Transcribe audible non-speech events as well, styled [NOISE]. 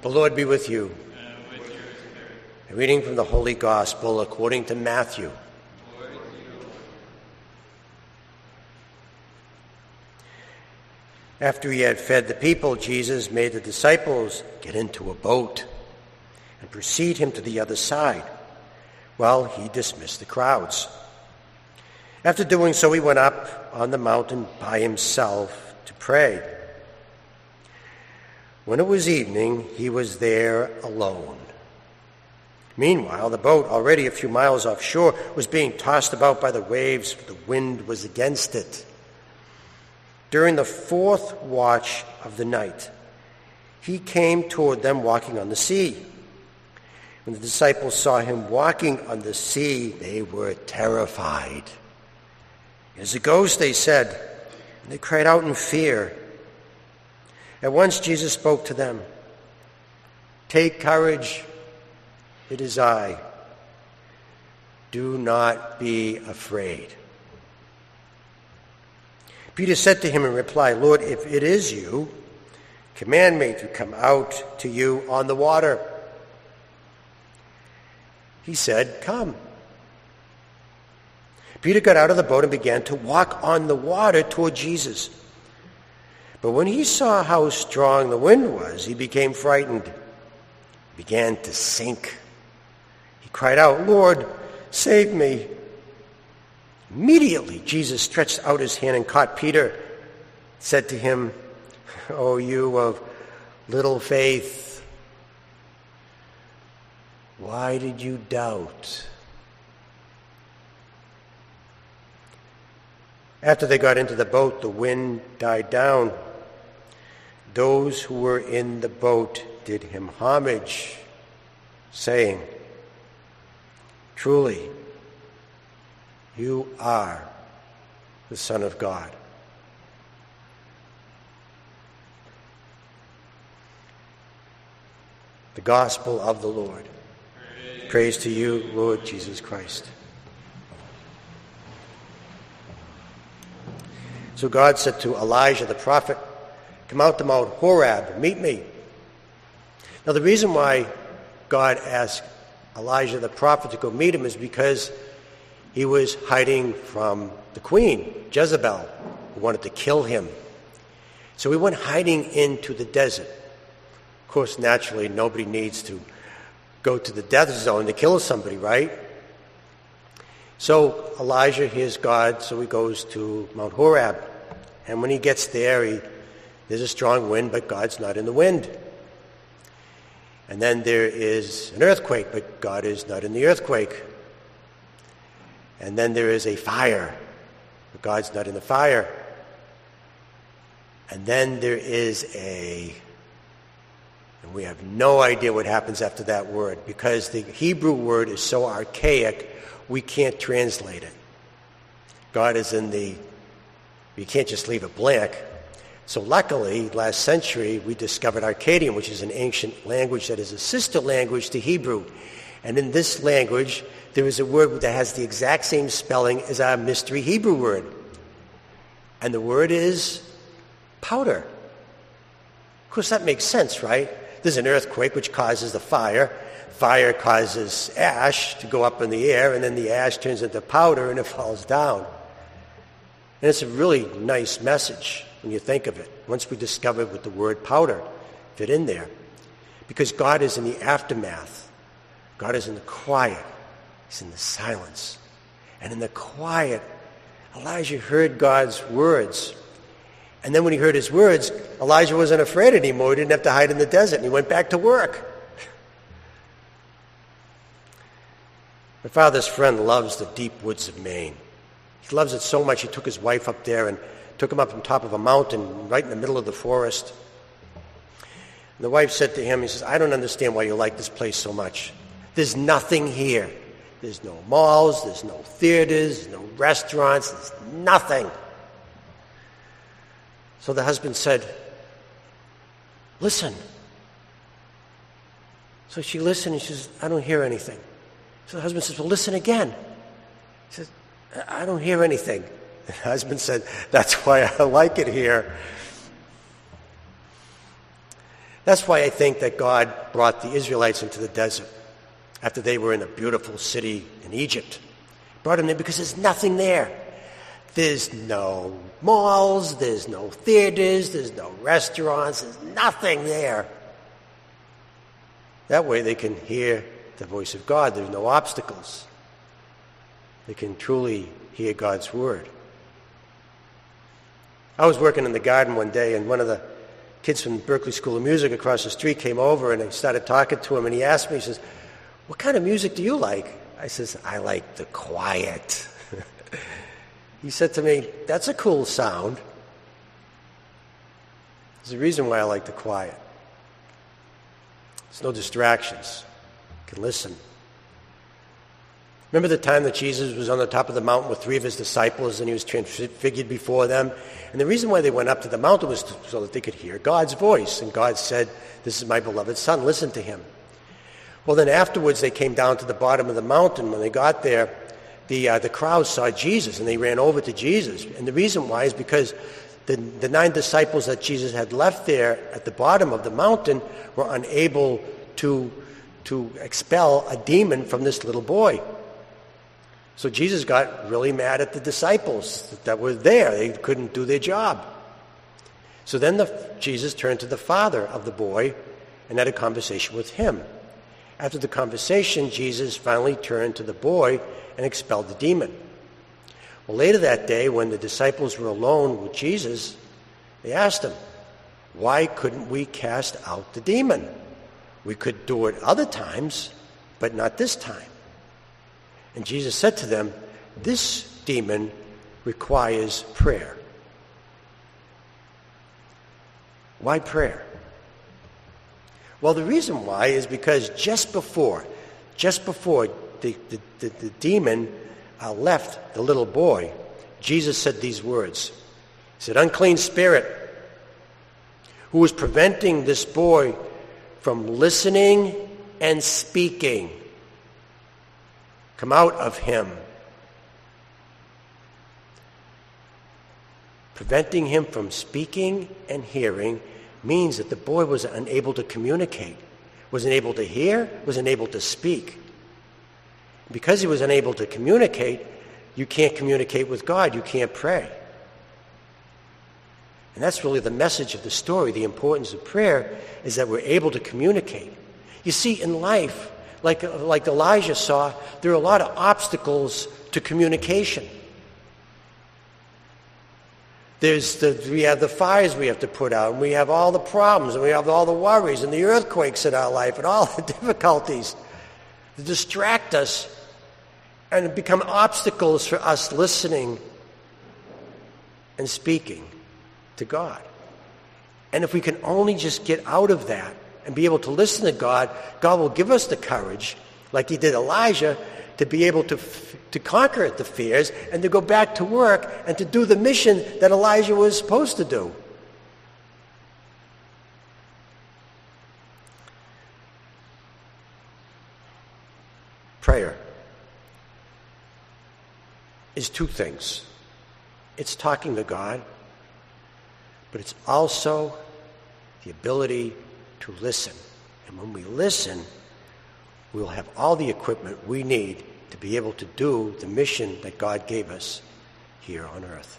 The Lord be with you. A reading from the Holy Gospel according to Matthew. After he had fed the people, Jesus made the disciples get into a boat and precede him to the other side while he dismissed the crowds. After doing so, he went up on the mountain by himself to pray. When it was evening, he was there alone. Meanwhile, the boat, already a few miles offshore, was being tossed about by the waves. The wind was against it. During the fourth watch of the night, he came toward them walking on the sea. When the disciples saw him walking on the sea, they were terrified. It is a ghost, they said, and they cried out in fear. At once Jesus spoke to them Take courage, it is I. Do not be afraid. Peter said to him in reply, Lord, if it is you, command me to come out to you on the water. He said, Come. Peter got out of the boat and began to walk on the water toward Jesus. But when he saw how strong the wind was, he became frightened, he began to sink. He cried out, Lord, save me. Immediately, Jesus stretched out his hand and caught Peter, said to him, O oh, you of little faith, why did you doubt? After they got into the boat, the wind died down. Those who were in the boat did him homage, saying, Truly, you are the Son of God. The Gospel of the Lord. Praise, Praise to you, Lord Jesus Christ. So God said to Elijah the prophet, Come out to Mount Horeb, meet me. Now, the reason why God asked Elijah the prophet to go meet him is because he was hiding from the queen, Jezebel, who wanted to kill him. So he went hiding into the desert. Of course, naturally, nobody needs to go to the death zone to kill somebody, right? So Elijah hears God, so he goes to Mount Horeb. And when he gets there, he there's a strong wind, but God's not in the wind. And then there is an earthquake, but God is not in the earthquake. And then there is a fire, but God's not in the fire. And then there is a, and we have no idea what happens after that word because the Hebrew word is so archaic, we can't translate it. God is in the, you can't just leave it blank. So, luckily, last century, we discovered Akkadian, which is an ancient language that is a sister language to Hebrew. And in this language, there is a word that has the exact same spelling as our mystery Hebrew word. And the word is powder. Of course, that makes sense, right? There's an earthquake which causes the fire. Fire causes ash to go up in the air, and then the ash turns into powder and it falls down. And it's a really nice message when you think of it, once we discovered what the word powder fit in there. Because God is in the aftermath, God is in the quiet, He's in the silence. And in the quiet, Elijah heard God's words. And then when he heard his words, Elijah wasn't afraid anymore. He didn't have to hide in the desert, and he went back to work. [LAUGHS] My father's friend loves the deep woods of Maine. He loves it so much, he took his wife up there and took him up on top of a mountain right in the middle of the forest. And the wife said to him, he says, I don't understand why you like this place so much. There's nothing here. There's no malls, there's no theaters, no restaurants, there's nothing. So the husband said, Listen. So she listened and she says, I don't hear anything. So the husband says, Well, listen again. He says, I don't hear anything. [LAUGHS] The husband said, That's why I [LAUGHS] like it here. That's why I think that God brought the Israelites into the desert after they were in a beautiful city in Egypt. Brought them there because there's nothing there. There's no malls, there's no theaters, there's no restaurants, there's nothing there. That way they can hear the voice of God. There's no obstacles. They can truly hear God's word. I was working in the garden one day, and one of the kids from Berklee School of Music across the street came over and I started talking to him and he asked me, he says, What kind of music do you like? I says, I like the quiet. [LAUGHS] he said to me, That's a cool sound. There's a reason why I like the quiet. There's no distractions. You can listen. Remember the time that Jesus was on the top of the mountain with three of his disciples and he was transfigured before them? And the reason why they went up to the mountain was so that they could hear God's voice. And God said, This is my beloved Son, listen to him. Well, then afterwards they came down to the bottom of the mountain. When they got there, the, uh, the crowd saw Jesus and they ran over to Jesus. And the reason why is because the, the nine disciples that Jesus had left there at the bottom of the mountain were unable to, to expel a demon from this little boy. So Jesus got really mad at the disciples that were there. They couldn't do their job. So then the, Jesus turned to the father of the boy and had a conversation with him. After the conversation, Jesus finally turned to the boy and expelled the demon. Well, later that day, when the disciples were alone with Jesus, they asked him, Why couldn't we cast out the demon? We could do it other times, but not this time. And Jesus said to them, This demon requires prayer. Why prayer? Well, the reason why is because just before, just before the, the, the, the demon uh, left the little boy, Jesus said these words. He said, Unclean spirit, who was preventing this boy from listening and speaking. Come out of him. Preventing him from speaking and hearing means that the boy was unable to communicate, was unable to hear, was unable to speak. Because he was unable to communicate, you can't communicate with God, you can't pray. And that's really the message of the story. The importance of prayer is that we're able to communicate. You see, in life, like, like Elijah saw, there are a lot of obstacles to communication. There's the, we have the fires we have to put out, and we have all the problems, and we have all the worries, and the earthquakes in our life, and all the [LAUGHS] difficulties that distract us and become obstacles for us listening and speaking to God. And if we can only just get out of that and be able to listen to God, God will give us the courage, like He did Elijah, to be able to, to conquer the fears and to go back to work and to do the mission that Elijah was supposed to do. Prayer is two things it's talking to God, but it's also the ability to listen. And when we listen, we'll have all the equipment we need to be able to do the mission that God gave us here on earth.